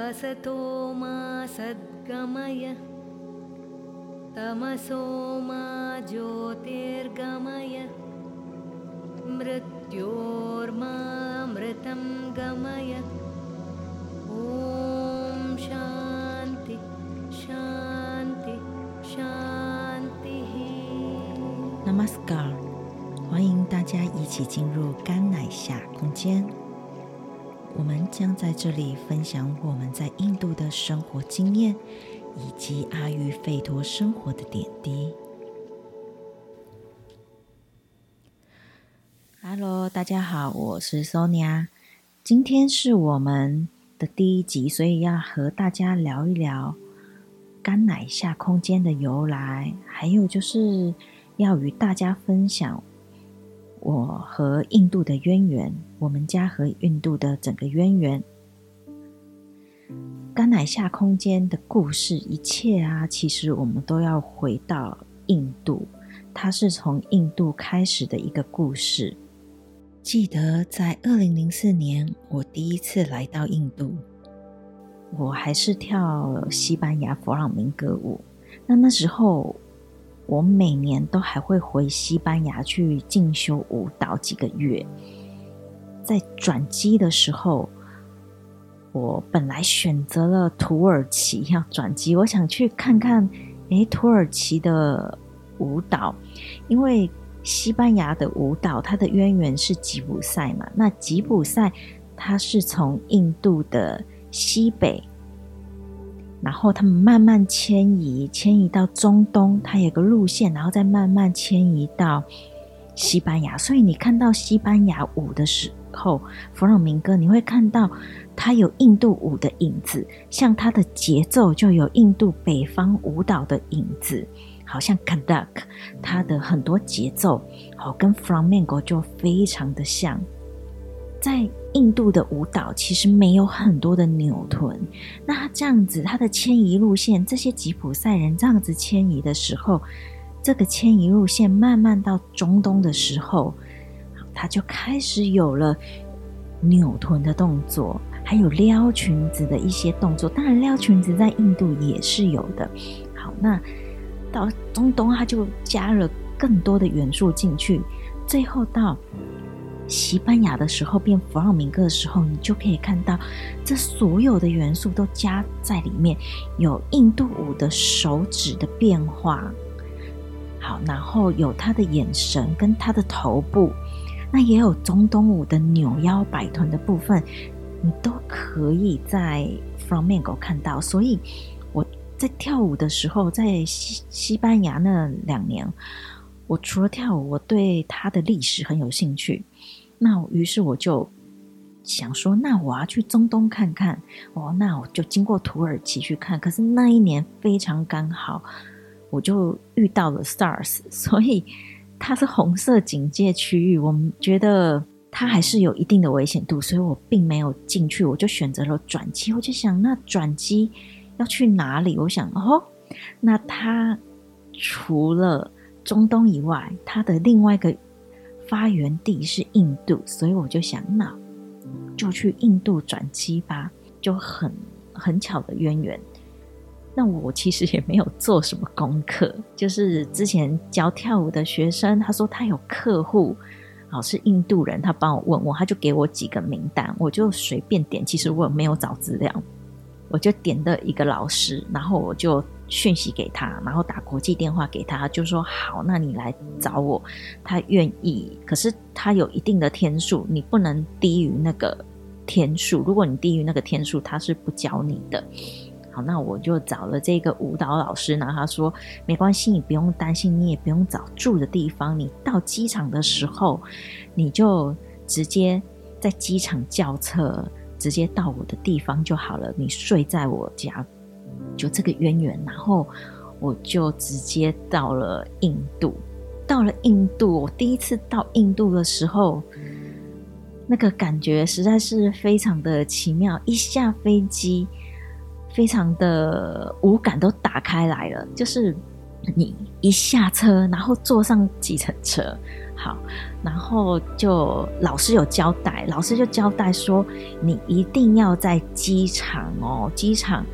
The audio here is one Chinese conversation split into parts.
असतो मा सद्गमय तमसो मा ज्योतिर्गमय मृत्योर्मामृतं गमय ॐ शान्ति शान्ति शान्तिः Namaskar，欢迎大家一起进入甘乃夏空间。 我们将在这里分享我们在印度的生活经验，以及阿育吠陀生活的点滴。Hello，大家好，我是 Sonia。今天是我们的第一集，所以要和大家聊一聊甘乃下空间的由来，还有就是要与大家分享。我和印度的渊源，我们家和印度的整个渊源，甘乃夏空间的故事，一切啊，其实我们都要回到印度，它是从印度开始的一个故事。记得在二零零四年，我第一次来到印度，我还是跳西班牙佛朗明哥舞，那那时候。我每年都还会回西班牙去进修舞蹈几个月，在转机的时候，我本来选择了土耳其要转机，我想去看看，诶，土耳其的舞蹈，因为西班牙的舞蹈它的渊源是吉普赛嘛，那吉普赛它是从印度的西北。然后他们慢慢迁移，迁移到中东，它有个路线，然后再慢慢迁移到西班牙。所以你看到西班牙舞的时候，弗朗明哥，你会看到它有印度舞的影子，像它的节奏就有印度北方舞蹈的影子，好像 c a d u c k 它的很多节奏，好跟 Flamenco 就非常的像。在印度的舞蹈其实没有很多的扭臀，那他这样子，他的迁移路线，这些吉普赛人这样子迁移的时候，这个迁移路线慢慢到中东的时候，他就开始有了扭臀的动作，还有撩裙子的一些动作。当然，撩裙子在印度也是有的。好，那到中东，他就加了更多的元素进去，最后到。西班牙的时候变弗朗明哥的时候，你就可以看到这所有的元素都加在里面，有印度舞的手指的变化，好，然后有他的眼神跟他的头部，那也有中东舞的扭腰摆臀的部分，你都可以在 Flamenco 看到。所以我在跳舞的时候，在西西班牙那两年，我除了跳舞，我对他的历史很有兴趣。那于是我就想说，那我要去中东看看哦。那我就经过土耳其去看。可是那一年非常刚好，我就遇到了 SARS，所以它是红色警戒区域。我们觉得它还是有一定的危险度，所以我并没有进去。我就选择了转机。我就想，那转机要去哪里？我想，哦，那它除了中东以外，它的另外一个。发源地是印度，所以我就想，那就去印度转机吧，就很很巧的渊源。那我其实也没有做什么功课，就是之前教跳舞的学生，他说他有客户，好是印度人，他帮我问我，他就给我几个名单，我就随便点。其实我没有找资料，我就点的一个老师，然后我就。讯息给他，然后打国际电话给他，就说好，那你来找我，他愿意。可是他有一定的天数，你不能低于那个天数。如果你低于那个天数，他是不教你的。好，那我就找了这个舞蹈老师，然后他说没关系，你不用担心，你也不用找住的地方，你到机场的时候，你就直接在机场叫车，直接到我的地方就好了，你睡在我家。就这个渊源，然后我就直接到了印度。到了印度，我第一次到印度的时候，那个感觉实在是非常的奇妙。一下飞机，非常的五感都打开来了。就是你一下车，然后坐上计程车，好，然后就老师有交代，老师就交代说，你一定要在机场哦，机场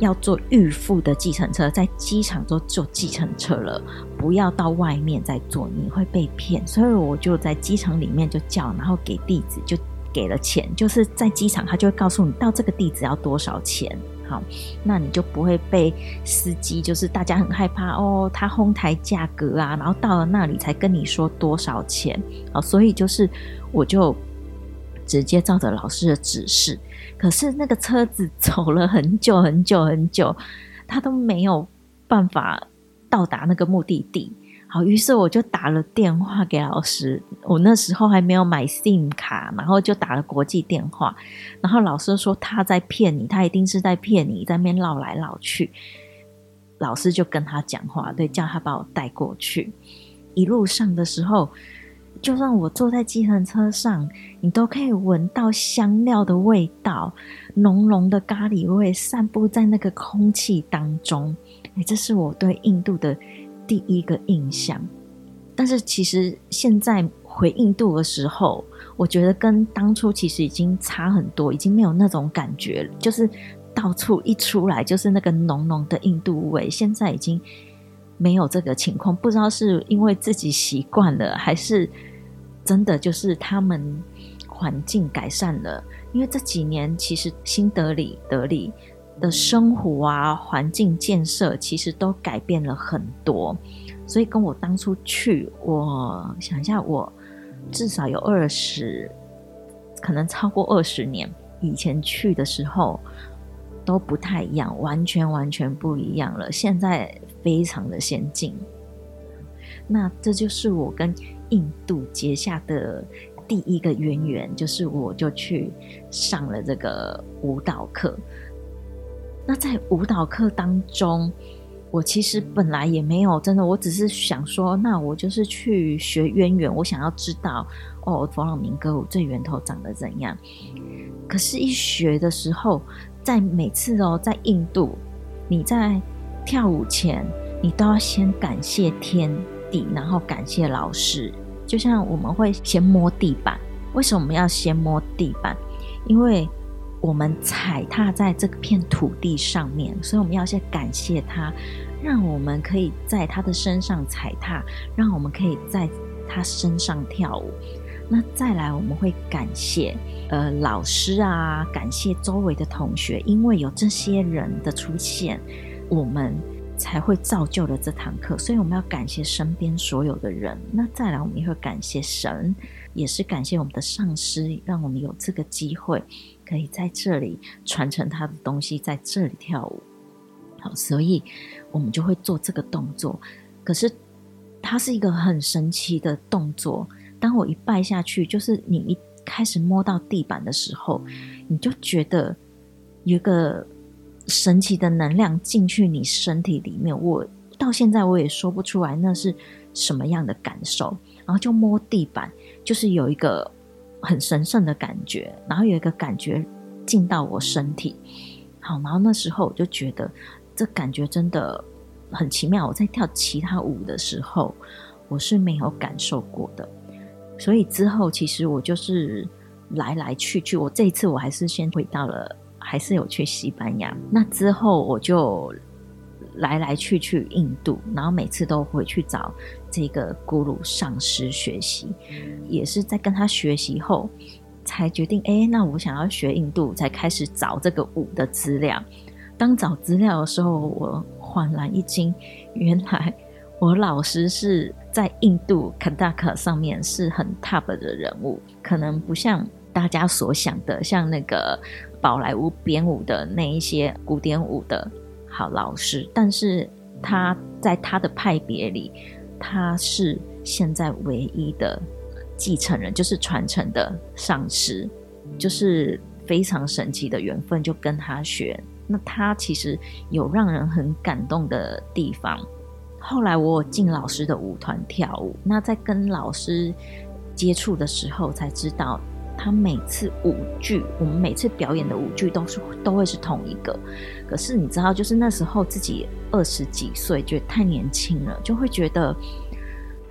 要坐预付的计程车，在机场都坐计程车了，不要到外面再坐，你会被骗。所以我就在机场里面就叫，然后给地址就。给了钱，就是在机场，他就会告诉你到这个地址要多少钱。好，那你就不会被司机，就是大家很害怕哦，他哄抬价格啊，然后到了那里才跟你说多少钱。好，所以就是我就直接照着老师的指示，可是那个车子走了很久很久很久，他都没有办法到达那个目的地。好，于是我就打了电话给老师。我那时候还没有买 SIM 卡，然后就打了国际电话。然后老师说他在骗你，他一定是在骗你，在那边绕来绕去。老师就跟他讲话，对，叫他把我带过去。一路上的时候，就算我坐在计程车上，你都可以闻到香料的味道，浓浓的咖喱味散布在那个空气当中。哎，这是我对印度的。第一个印象，但是其实现在回印度的时候，我觉得跟当初其实已经差很多，已经没有那种感觉了。就是到处一出来就是那个浓浓的印度味，现在已经没有这个情况。不知道是因为自己习惯了，还是真的就是他们环境改善了。因为这几年其实新德里、德里。的生活啊，环境建设其实都改变了很多，所以跟我当初去，我想一下，我至少有二十，可能超过二十年以前去的时候都不太一样，完全完全不一样了。现在非常的先进，那这就是我跟印度结下的第一个渊源，就是我就去上了这个舞蹈课。那在舞蹈课当中，我其实本来也没有真的，我只是想说，那我就是去学渊源，我想要知道哦，佛朗明哥舞最源头长得怎样。可是，一学的时候，在每次哦，在印度，你在跳舞前，你都要先感谢天地，然后感谢老师。就像我们会先摸地板，为什么我们要先摸地板？因为我们踩踏在这片土地上面，所以我们要先感谢他，让我们可以在他的身上踩踏，让我们可以在他身上跳舞。那再来，我们会感谢呃老师啊，感谢周围的同学，因为有这些人的出现，我们才会造就了这堂课。所以我们要感谢身边所有的人。那再来，我们也会感谢神，也是感谢我们的上师，让我们有这个机会。可以在这里传承他的东西，在这里跳舞，好，所以我们就会做这个动作。可是它是一个很神奇的动作。当我一拜下去，就是你一开始摸到地板的时候，你就觉得有一个神奇的能量进去你身体里面。我到现在我也说不出来那是什么样的感受。然后就摸地板，就是有一个。很神圣的感觉，然后有一个感觉进到我身体，好，然后那时候我就觉得这感觉真的很奇妙。我在跳其他舞的时候，我是没有感受过的，所以之后其实我就是来来去去。我这一次我还是先回到了，还是有去西班牙。那之后我就。来来去去印度，然后每次都回去找这个咕噜上师学习，也是在跟他学习后，才决定，哎，那我想要学印度，才开始找这个舞的资料。当找资料的时候，我恍然一惊，原来我老师是在印度卡达克上面是很 top 的人物，可能不像大家所想的，像那个宝莱坞编舞的那一些古典舞的。好老师，但是他在他的派别里，他是现在唯一的继承人，就是传承的上师，就是非常神奇的缘分，就跟他学。那他其实有让人很感动的地方。后来我进老师的舞团跳舞，那在跟老师接触的时候，才知道。他每次舞剧，我们每次表演的舞剧都是都会是同一个。可是你知道，就是那时候自己二十几岁，觉得太年轻了，就会觉得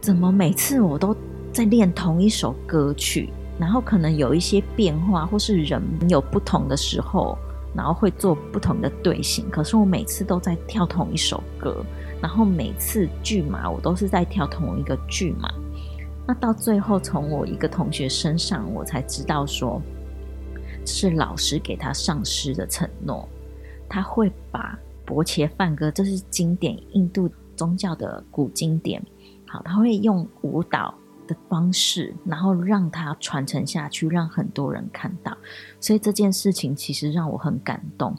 怎么每次我都在练同一首歌曲，然后可能有一些变化，或是人有不同的时候，然后会做不同的队形。可是我每次都在跳同一首歌，然后每次剧码我都是在跳同一个剧码。那到最后，从我一个同学身上，我才知道说，是老师给他上师的承诺，他会把薄切梵歌，这是经典印度宗教的古经典。好，他会用舞蹈的方式，然后让它传承下去，让很多人看到。所以这件事情其实让我很感动。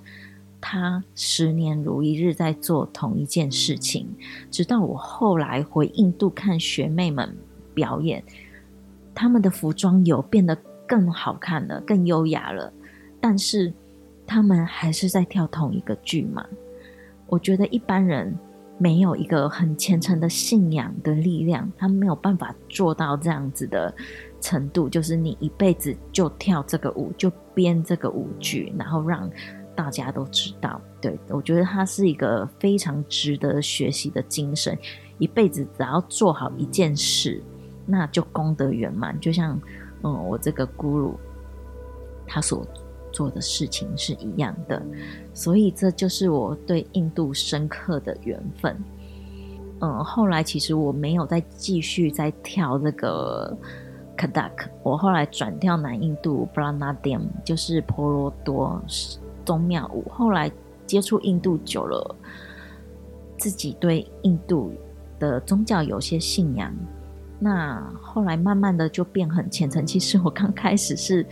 他十年如一日在做同一件事情，直到我后来回印度看学妹们表演，他们的服装有变得更好看了，更优雅了，但是他们还是在跳同一个剧嘛。我觉得一般人。没有一个很虔诚的信仰的力量，他没有办法做到这样子的程度。就是你一辈子就跳这个舞，就编这个舞剧，然后让大家都知道。对，我觉得他是一个非常值得学习的精神。一辈子只要做好一件事，那就功德圆满。就像嗯，我这个咕噜，他所。做的事情是一样的，所以这就是我对印度深刻的缘分。嗯，后来其实我没有再继续再跳这个 Kadak，我后来转跳南印度 Bharatanatyam，就是婆罗多宗庙舞。后来接触印度久了，自己对印度的宗教有些信仰，那后来慢慢的就变很虔诚。其实我刚开始是。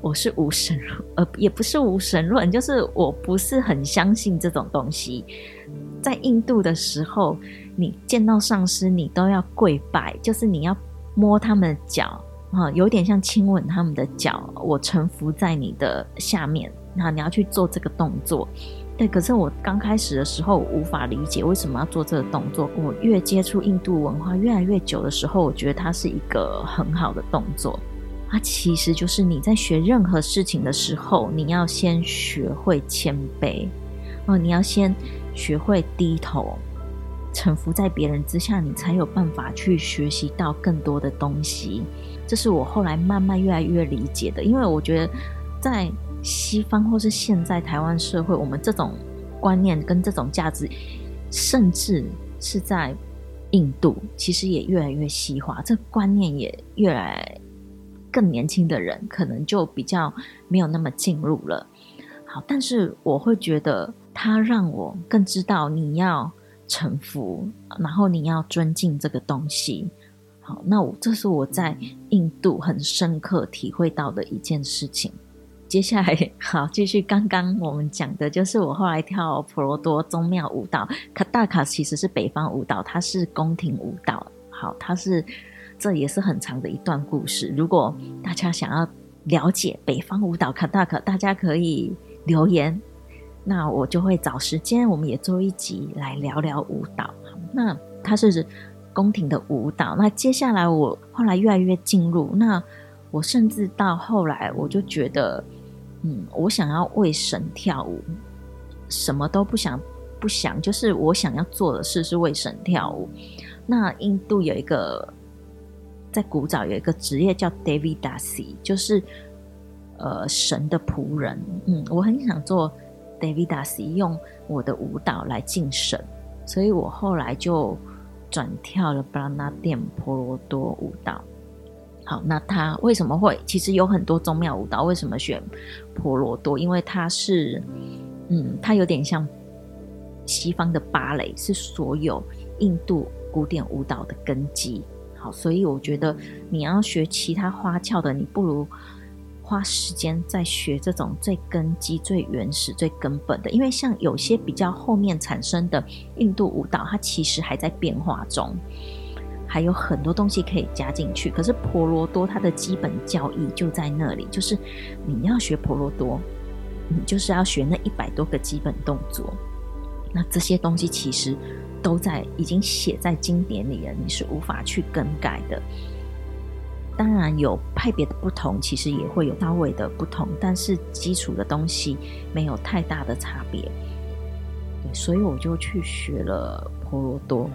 我是无神论，呃，也不是无神论，就是我不是很相信这种东西。在印度的时候，你见到上师，你都要跪拜，就是你要摸他们的脚，啊，有点像亲吻他们的脚。我臣服在你的下面，那你要去做这个动作。对，可是我刚开始的时候无法理解为什么要做这个动作。我越接触印度文化越来越久的时候，我觉得它是一个很好的动作。它其实就是你在学任何事情的时候，你要先学会谦卑哦，你要先学会低头，臣服在别人之下，你才有办法去学习到更多的东西。这是我后来慢慢越来越理解的，因为我觉得在西方或是现在台湾社会，我们这种观念跟这种价值，甚至是在印度，其实也越来越西化，这观念也越来。更年轻的人可能就比较没有那么进入了。好，但是我会觉得他让我更知道你要臣服，然后你要尊敬这个东西。好，那我这是我在印度很深刻体会到的一件事情。接下来，好，继续刚刚我们讲的，就是我后来跳婆罗多宗庙舞蹈。卡大卡其实是北方舞蹈，它是宫廷舞蹈。好，它是。这也是很长的一段故事。如果大家想要了解北方舞蹈卡大卡，大家可以留言，那我就会找时间，我们也做一集来聊聊舞蹈。那它是宫廷的舞蹈。那接下来我后来越来越进入，那我甚至到后来我就觉得，嗯，我想要为神跳舞，什么都不想不想，就是我想要做的事是为神跳舞。那印度有一个。在古早有一个职业叫 Devi Dasi，就是呃神的仆人。嗯，我很想做 Devi Dasi，用我的舞蹈来敬神，所以我后来就转跳了 Bharatanatyam 婆罗多舞蹈。好，那他为什么会？其实有很多宗庙舞蹈，为什么选婆罗多？因为它是，嗯，它有点像西方的芭蕾，是所有印度古典舞蹈的根基。好所以我觉得你要学其他花俏的，你不如花时间在学这种最根基、最原始、最根本的。因为像有些比较后面产生的印度舞蹈，它其实还在变化中，还有很多东西可以加进去。可是婆罗多它的基本教义就在那里，就是你要学婆罗多，你就是要学那一百多个基本动作。那这些东西其实。都在已经写在经典里了，你是无法去更改的。当然有派别的不同，其实也会有稍微的不同，但是基础的东西没有太大的差别。所以我就去学了婆罗多，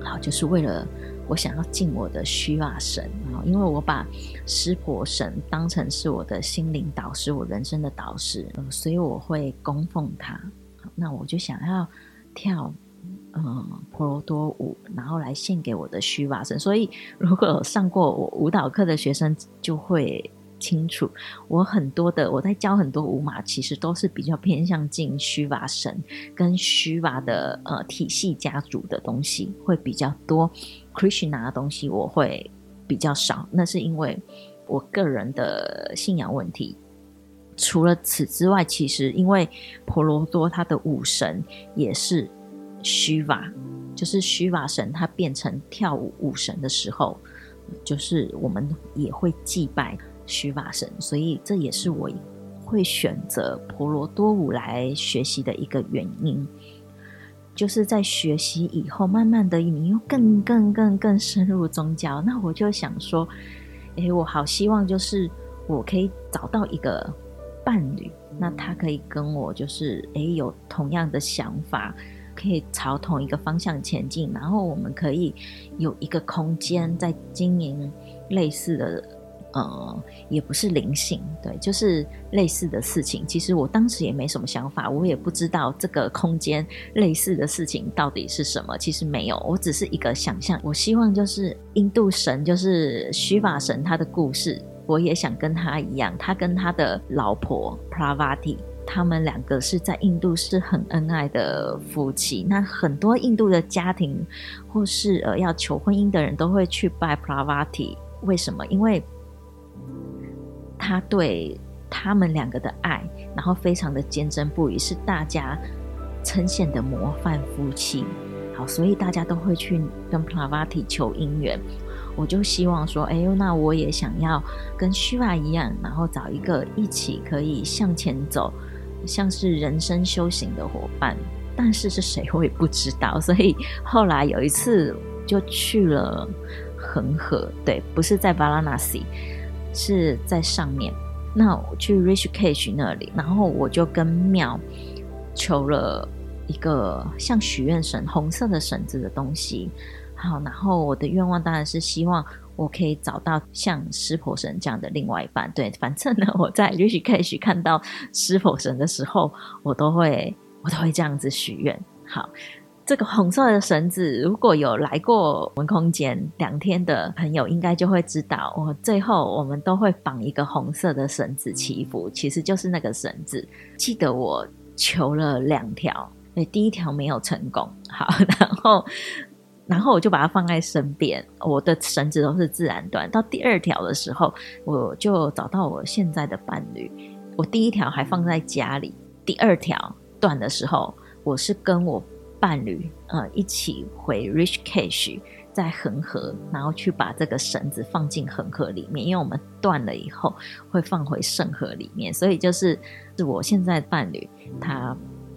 好，就是为了我想要敬我的虚瓦神啊，因为我把湿婆神当成是我的心灵导师，我人生的导师，所以我会供奉他。那我就想要跳。嗯，婆罗多舞，然后来献给我的虚瓦神。所以，如果上过我舞蹈课的学生就会清楚，我很多的我在教很多舞马，其实都是比较偏向敬须瓦神跟须瓦的呃体系家族的东西会比较多，Krishna 的东西我会比较少。那是因为我个人的信仰问题。除了此之外，其实因为婆罗多他的武神也是。须瓦就是须瓦神，他变成跳舞武神的时候，就是我们也会祭拜须瓦神，所以这也是我会选择婆罗多舞来学习的一个原因。就是在学习以后，慢慢的你又更更更更深入宗教，那我就想说，诶，我好希望就是我可以找到一个伴侣，那他可以跟我就是诶有同样的想法。可以朝同一个方向前进，然后我们可以有一个空间在经营类似的，呃，也不是灵性，对，就是类似的事情。其实我当时也没什么想法，我也不知道这个空间类似的事情到底是什么。其实没有，我只是一个想象。我希望就是印度神，就是须法神，他的故事，我也想跟他一样，他跟他的老婆 Pravati，。他们两个是在印度是很恩爱的夫妻。那很多印度的家庭或是呃要求婚姻的人都会去拜 Pravati，。为什么？因为他对他们两个的爱，然后非常的坚贞不渝，是大家称羡的模范夫妻。好，所以大家都会去跟 Parvati 求姻缘。我就希望说，哎呦，那我也想要跟 Shiva 一样，然后找一个一起可以向前走。像是人生修行的伙伴，但是是谁我也不知道。所以后来有一次就去了恒河，对，不是在 Varanasi，是在上面。那我去 Rishikesh 那里，然后我就跟庙求了一个像许愿绳、红色的绳子的东西。好，然后我的愿望当然是希望。我可以找到像湿婆神这样的另外一半，对，反正呢，我在 Rishikesh 看到湿婆神的时候，我都会，我都会这样子许愿。好，这个红色的绳子，如果有来过我们空间两天的朋友，应该就会知道，我最后我们都会绑一个红色的绳子祈福，其实就是那个绳子。记得我求了两条，第一条没有成功，好，然后。然后我就把它放在身边，我的绳子都是自然断。到第二条的时候，我就找到我现在的伴侣。我第一条还放在家里，第二条断的时候，我是跟我伴侣呃一起回 Rich Cash，在恒河，然后去把这个绳子放进恒河里面，因为我们断了以后会放回圣河里面，所以就是是我现在伴侣，他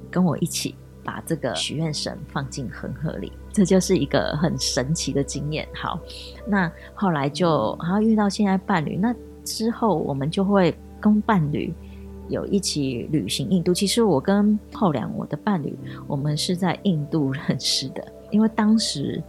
跟我一起。把这个许愿绳放进恒河里，这就是一个很神奇的经验。好，那后来就然后遇到现在伴侣，那之后我们就会跟伴侣有一起旅行印度。其实我跟后良我的伴侣，我们是在印度认识的，因为当时。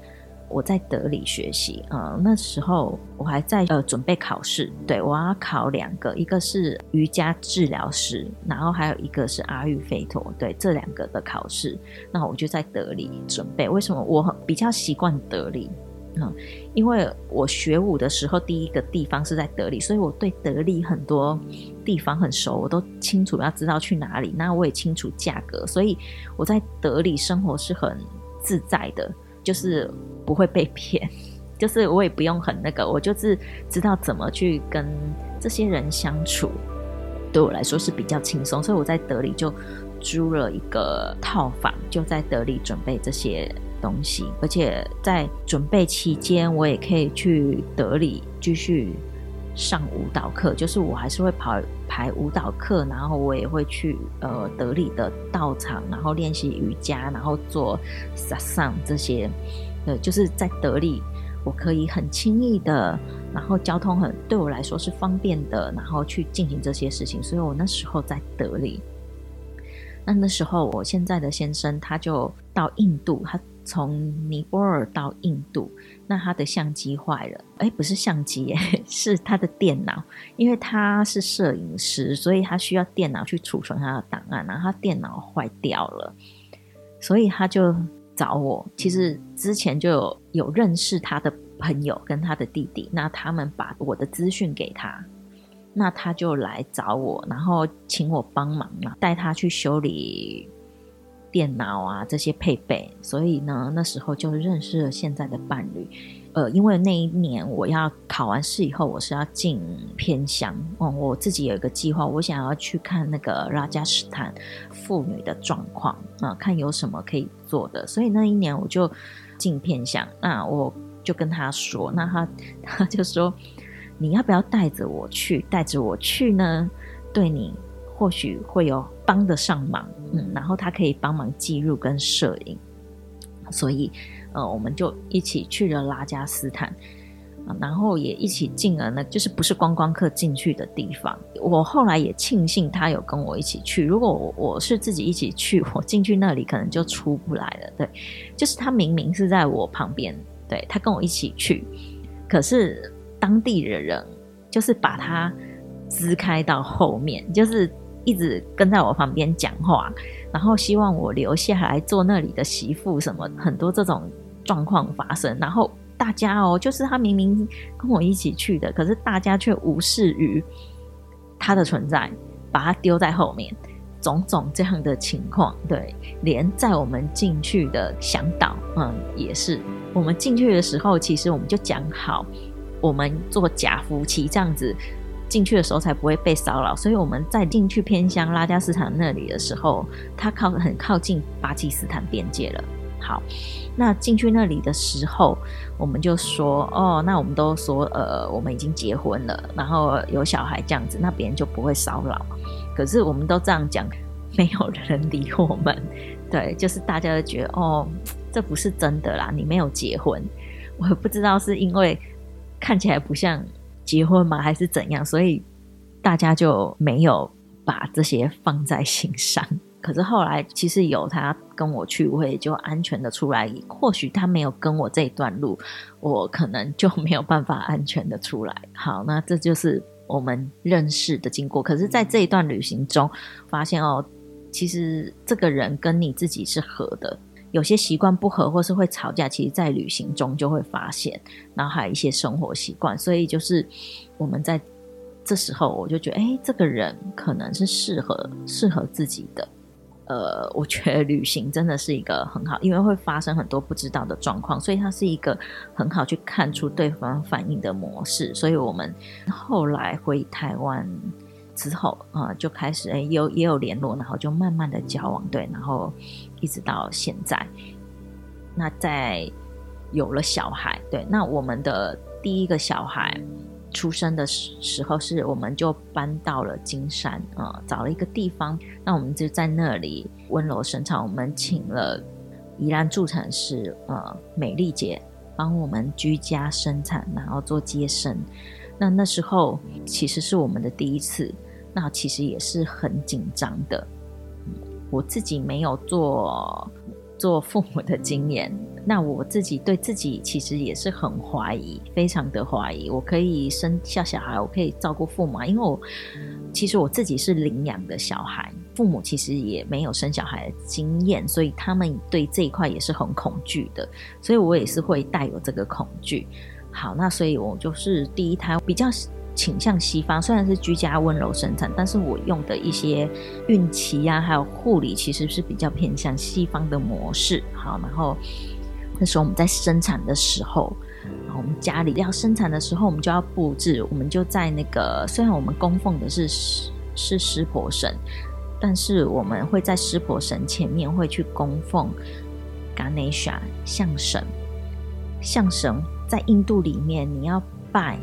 我在德里学习，呃，那时候我还在呃准备考试，对，我要考两个，一个是瑜伽治疗师，然后还有一个是阿育吠陀，对，这两个的考试，那我就在德里准备。为什么我比较习惯德里？嗯，因为我学舞的时候第一个地方是在德里，所以我对德里很多地方很熟，我都清楚要知道去哪里，那我也清楚价格，所以我在德里生活是很自在的。就是不会被骗，就是我也不用很那个，我就是知道怎么去跟这些人相处，对我来说是比较轻松，所以我在德里就租了一个套房，就在德里准备这些东西，而且在准备期间，我也可以去德里继续上舞蹈课，就是我还是会跑排舞蹈课，然后我也会去呃德里的道场，然后练习瑜伽，然后做萨桑这些，呃，就是在德里我可以很轻易的，然后交通很对我来说是方便的，然后去进行这些事情，所以我那时候在德里。那那时候我现在的先生他就到印度，他从尼泊尔到印度，那他的相机坏了，哎，不是相机，是他的电脑，因为他是摄影师，所以他需要电脑去储存他的档案，然后他电脑坏掉了，所以他就找我。其实之前就有有认识他的朋友跟他的弟弟，那他们把我的资讯给他。那他就来找我，然后请我帮忙嘛，带他去修理电脑啊这些配备。所以呢，那时候就认识了现在的伴侣。呃，因为那一年我要考完试以后，我是要进偏乡哦、我自己有一个计划，我想要去看那个拉加斯坦妇女的状况啊，看有什么可以做的。所以那一年我就进偏乡，那我就跟他说，那他他就说。你要不要带着我去？带着我去呢，对你或许会有帮得上忙。嗯，然后他可以帮忙记录跟摄影，所以呃，我们就一起去了拉加斯坦，然后也一起进了那，就是不是观光客进去的地方。我后来也庆幸他有跟我一起去，如果我我是自己一起去，我进去那里可能就出不来了。对，就是他明明是在我旁边，对，他跟我一起去，可是。当地的人就是把他支开到后面，就是一直跟在我旁边讲话，然后希望我留下来做那里的媳妇，什么很多这种状况发生。然后大家哦，就是他明明跟我一起去的，可是大家却无视于他的存在，把他丢在后面，种种这样的情况。对，连在我们进去的向导，嗯，也是我们进去的时候，其实我们就讲好。我们做假夫妻这样子进去的时候才不会被骚扰，所以我们在进去偏乡拉加斯坦那里的时候，它靠很靠近巴基斯坦边界了。好，那进去那里的时候，我们就说哦，那我们都说呃，我们已经结婚了，然后有小孩这样子，那别人就不会骚扰。可是我们都这样讲，没有人理我们。对，就是大家都觉得哦，这不是真的啦，你没有结婚。我不知道是因为。看起来不像结婚吗？还是怎样？所以大家就没有把这些放在心上。可是后来，其实有他跟我去，我也就安全的出来。或许他没有跟我这一段路，我可能就没有办法安全的出来。好，那这就是我们认识的经过。可是，在这一段旅行中，发现哦，其实这个人跟你自己是合的。有些习惯不合，或是会吵架，其实，在旅行中就会发现。然后还有一些生活习惯，所以就是我们在这时候，我就觉得，哎，这个人可能是适合适合自己的。呃，我觉得旅行真的是一个很好，因为会发生很多不知道的状况，所以它是一个很好去看出对方反应的模式。所以我们后来回台湾之后啊、就开始哎有也有联络，然后就慢慢的交往，对，然后。一直到现在，那在有了小孩，对，那我们的第一个小孩出生的时时候，是我们就搬到了金山啊、找了一个地方，那我们就在那里温柔生产。我们请了宜兰助产师呃美丽姐帮我们居家生产，然后做接生。那那时候其实是我们的第一次，那其实也是很紧张的。我自己没有做做父母的经验，那我自己对自己其实也是很怀疑，非常的怀疑。我可以生下小孩，我可以照顾父母，因为我其实我自己是领养的小孩，父母其实也没有生小孩的经验，所以他们对这一块也是很恐惧的，所以我也是会带有这个恐惧。好，那所以我就是第一胎比较。倾向西方，虽然是居家温柔生产，但是我用的一些孕期啊，还有护理，其实是比较偏向西方的模式。好，然后那时候我们在生产的时候，我们家里要生产的时候，我们就要布置，我们就在那个，虽然我们供奉的是是湿婆神，但是我们会在湿婆神前面会去供奉 Ganesha 象神，象神在印度里面你要拜。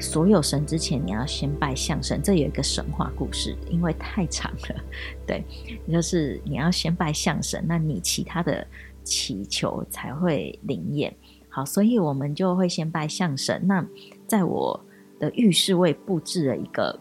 所有神之前，你要先拜象神，这有一个神话故事，因为太长了。对，就是你要先拜象神，那你其他的祈求才会灵验。好，所以我们就会先拜象神。那在我的浴室，我也布置了一个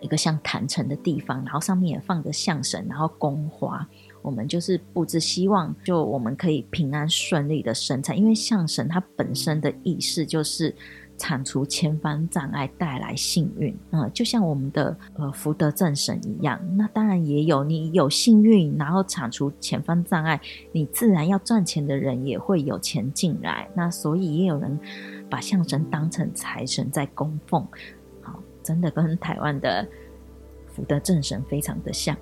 一个像坛城的地方，然后上面也放着象神，然后供花。我们就是布置，希望就我们可以平安顺利的生产，因为象神它本身的意思就是。铲除前方障碍，带来幸运。嗯，就像我们的呃福德正神一样。那当然也有，你有幸运，然后铲除前方障碍，你自然要赚钱的人也会有钱进来。那所以也有人把象神当成财神在供奉。好，真的跟台湾的福德正神非常的像。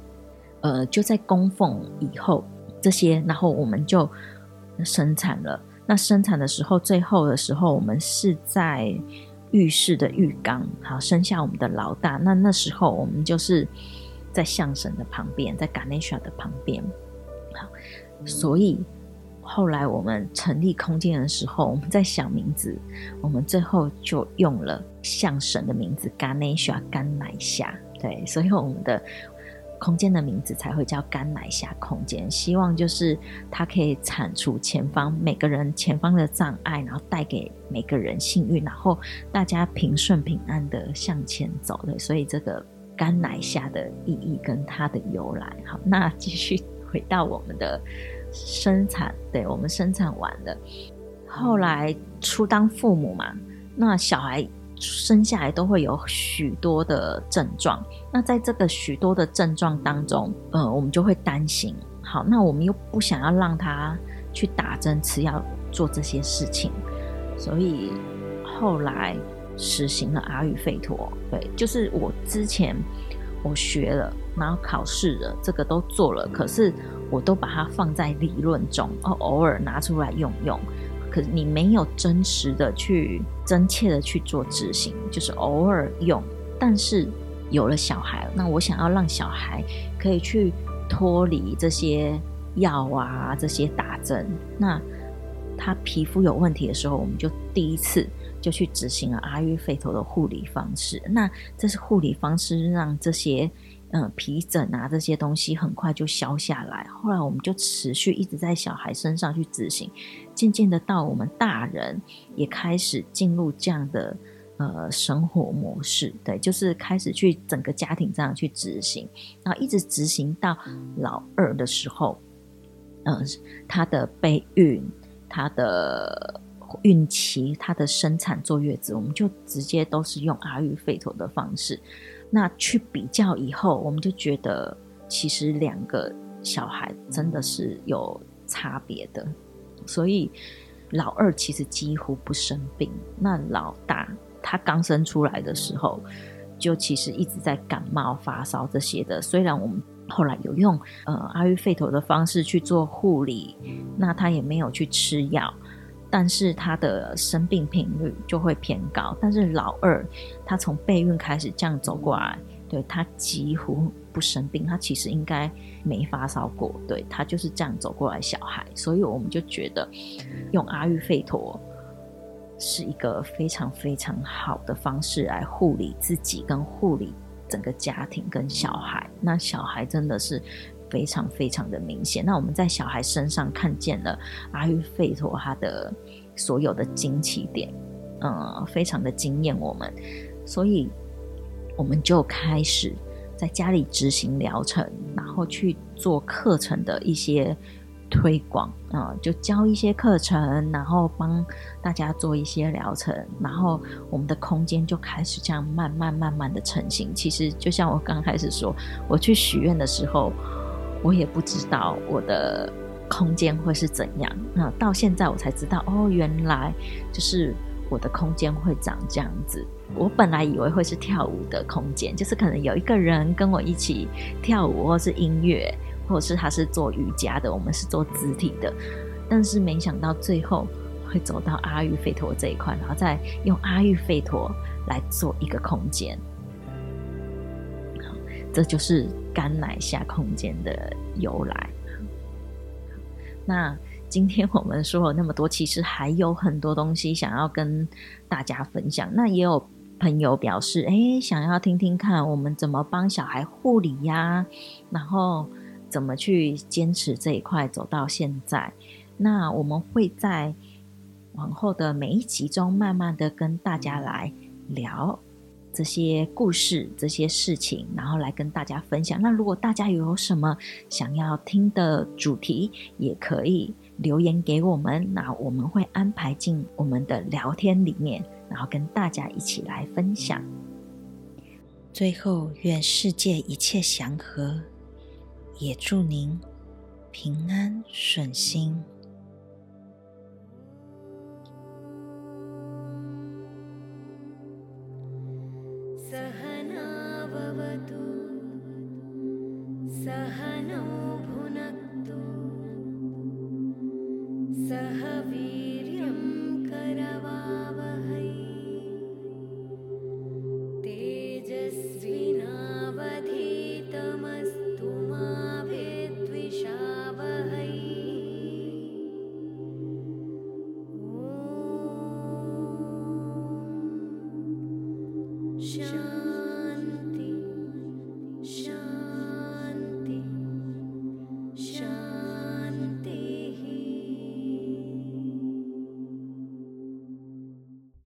呃，就在供奉以后，这些然后我们就生产了。那生产的时候，最后的时候，我们是在浴室的浴缸，好生下我们的老大。那那时候，我们就是在象神的旁边，在 Ganesha 的旁边。好，所以后来我们成立空间的时候，我们在想名字，我们最后就用了象神的名字 Ganesha 甘乃夏。对，所以我们的。空间的名字才会叫甘乃夏空间，希望就是它可以铲除前方每个人前方的障碍，然后带给每个人幸运，然后大家平顺平安的向前走的。所以这个甘乃夏的意义跟它的由来。好，那继续回到我们的生产，对，我们生产完了，后来初当父母嘛，那小孩。生下来都会有许多的症状，那在这个许多的症状当中，呃，我们就会担心。好，那我们又不想要让他去打针、吃药、做这些事情，所以后来实行了阿育吠陀。对，就是我之前我学了，然后考试了，这个都做了，可是我都把它放在理论中，哦，偶尔拿出来用用。可是你没有真实的去真切的去做执行，就是偶尔用。但是有了小孩，那我想要让小孩可以去脱离这些药啊，这些打针。那他皮肤有问题的时候，我们就第一次就去执行了阿育吠陀的护理方式。那这是护理方式，让这些。嗯，皮疹啊，这些东西很快就消下来。后来我们就持续一直在小孩身上去执行，渐渐的到我们大人也开始进入这样的呃生活模式，对，就是开始去整个家庭这样去执行，然后一直执行到老二的时候，嗯、他的备孕、他的孕期、他的生产坐月子，我们就直接都是用阿育吠陀的方式。那去比较以后，我们就觉得其实两个小孩真的是有差别的，所以老二其实几乎不生病。那老大他刚生出来的时候，就其实一直在感冒、发烧这些的。虽然我们后来有用呃阿育吠陀的方式去做护理，那他也没有去吃药。但是他的生病频率就会偏高。但是老二，他从备孕开始这样走过来，对，他几乎不生病，他其实应该没发烧过，对，他就是这样走过来小孩。所以我们就觉得用阿育吠陀是一个非常非常好的方式来护理自己跟护理整个家庭跟小孩。那小孩真的是。非常非常的明显。那我们在小孩身上看见了阿育吠陀他的所有的惊奇点，嗯，非常的惊艳我们，所以我们就开始在家里执行疗程，然后去做课程的一些推广啊、嗯，就教一些课程，然后帮大家做一些疗程，然后我们的空间就开始这样慢慢慢慢的成型。其实就像我刚开始说，我去许愿的时候。我也不知道我的空间会是怎样，那到现在我才知道，哦，原来就是我的空间会长这样子。我本来以为会是跳舞的空间，就是可能有一个人跟我一起跳舞，或是音乐，或者是他是做瑜伽的，我们是做肢体的。但是没想到最后会走到阿育吠陀这一块，然后再用阿育吠陀来做一个空间。这就是。甘乃下空间的由来。那今天我们说了那么多，其实还有很多东西想要跟大家分享。那也有朋友表示，诶，想要听听看我们怎么帮小孩护理呀，然后怎么去坚持这一块走到现在。那我们会在往后的每一集中，慢慢的跟大家来聊。这些故事、这些事情，然后来跟大家分享。那如果大家有什么想要听的主题，也可以留言给我们，那我们会安排进我们的聊天里面，然后跟大家一起来分享。最后，愿世界一切祥和，也祝您平安顺心。